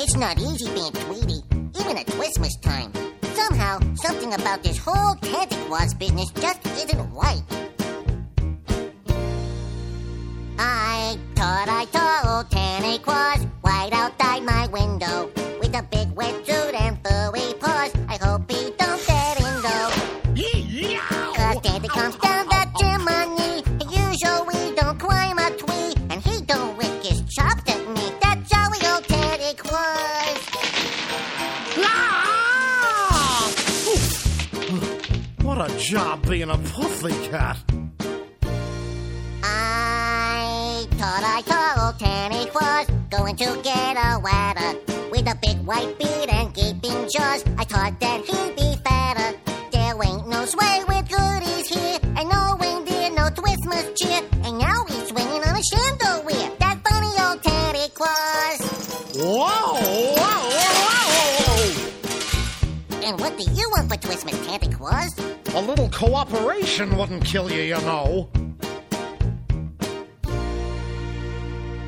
It's not easy being Tweety, even at Christmas time. Somehow, something about this whole Tanty Claus business just isn't right. I thought I told Tanty Claus right outside my window with a big job being a pussycat. I thought I told Tanny Claus going to get a ladder with a big white beard and gaping jaws. I thought that he'd be fatter. There ain't no sleigh with goodies here, and no reindeer, no Christmas cheer. And now he's swinging on a chandelier. That funny old Tanny Claus. Whoa, whoa, whoa, And what do you want for Christmas, Tanty Claus? A little cooperation wouldn't kill you, you know.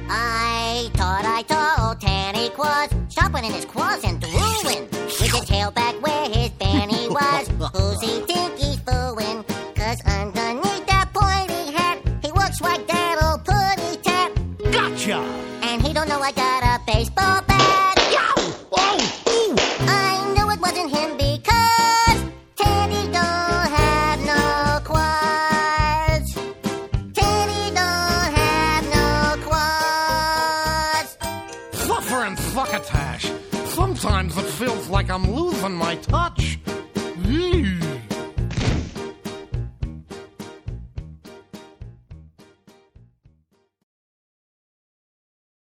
I thought I told Tanny Claus, shopping in his claws and drooling, with his tail back where his fanny was. Who's he think he's fooling? Cause underneath that pointy hat, he looks like that old puddy tat. Gotcha! And he don't know I got a baseball bat. Fuckatash. Sometimes it feels like I'm losing my touch.